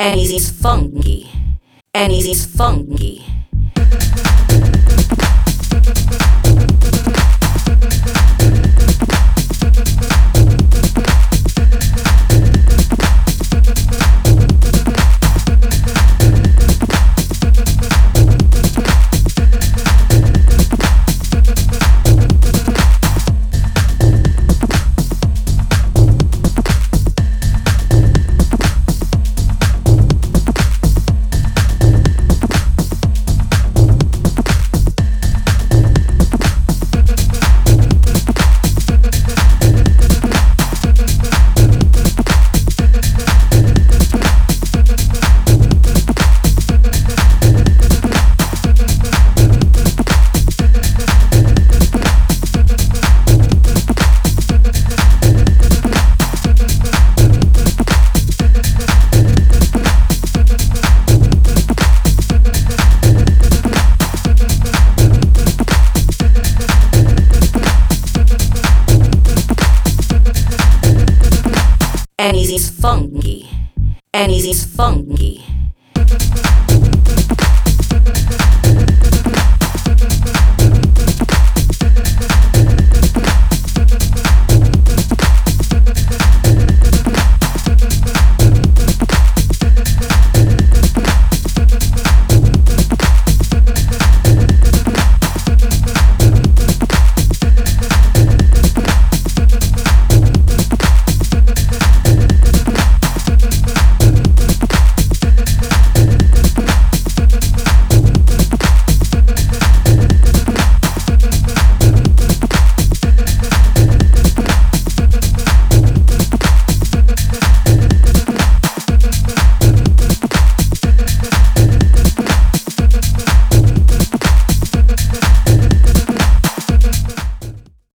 and he's funky, and he's funky. And he's funky, and he's funky.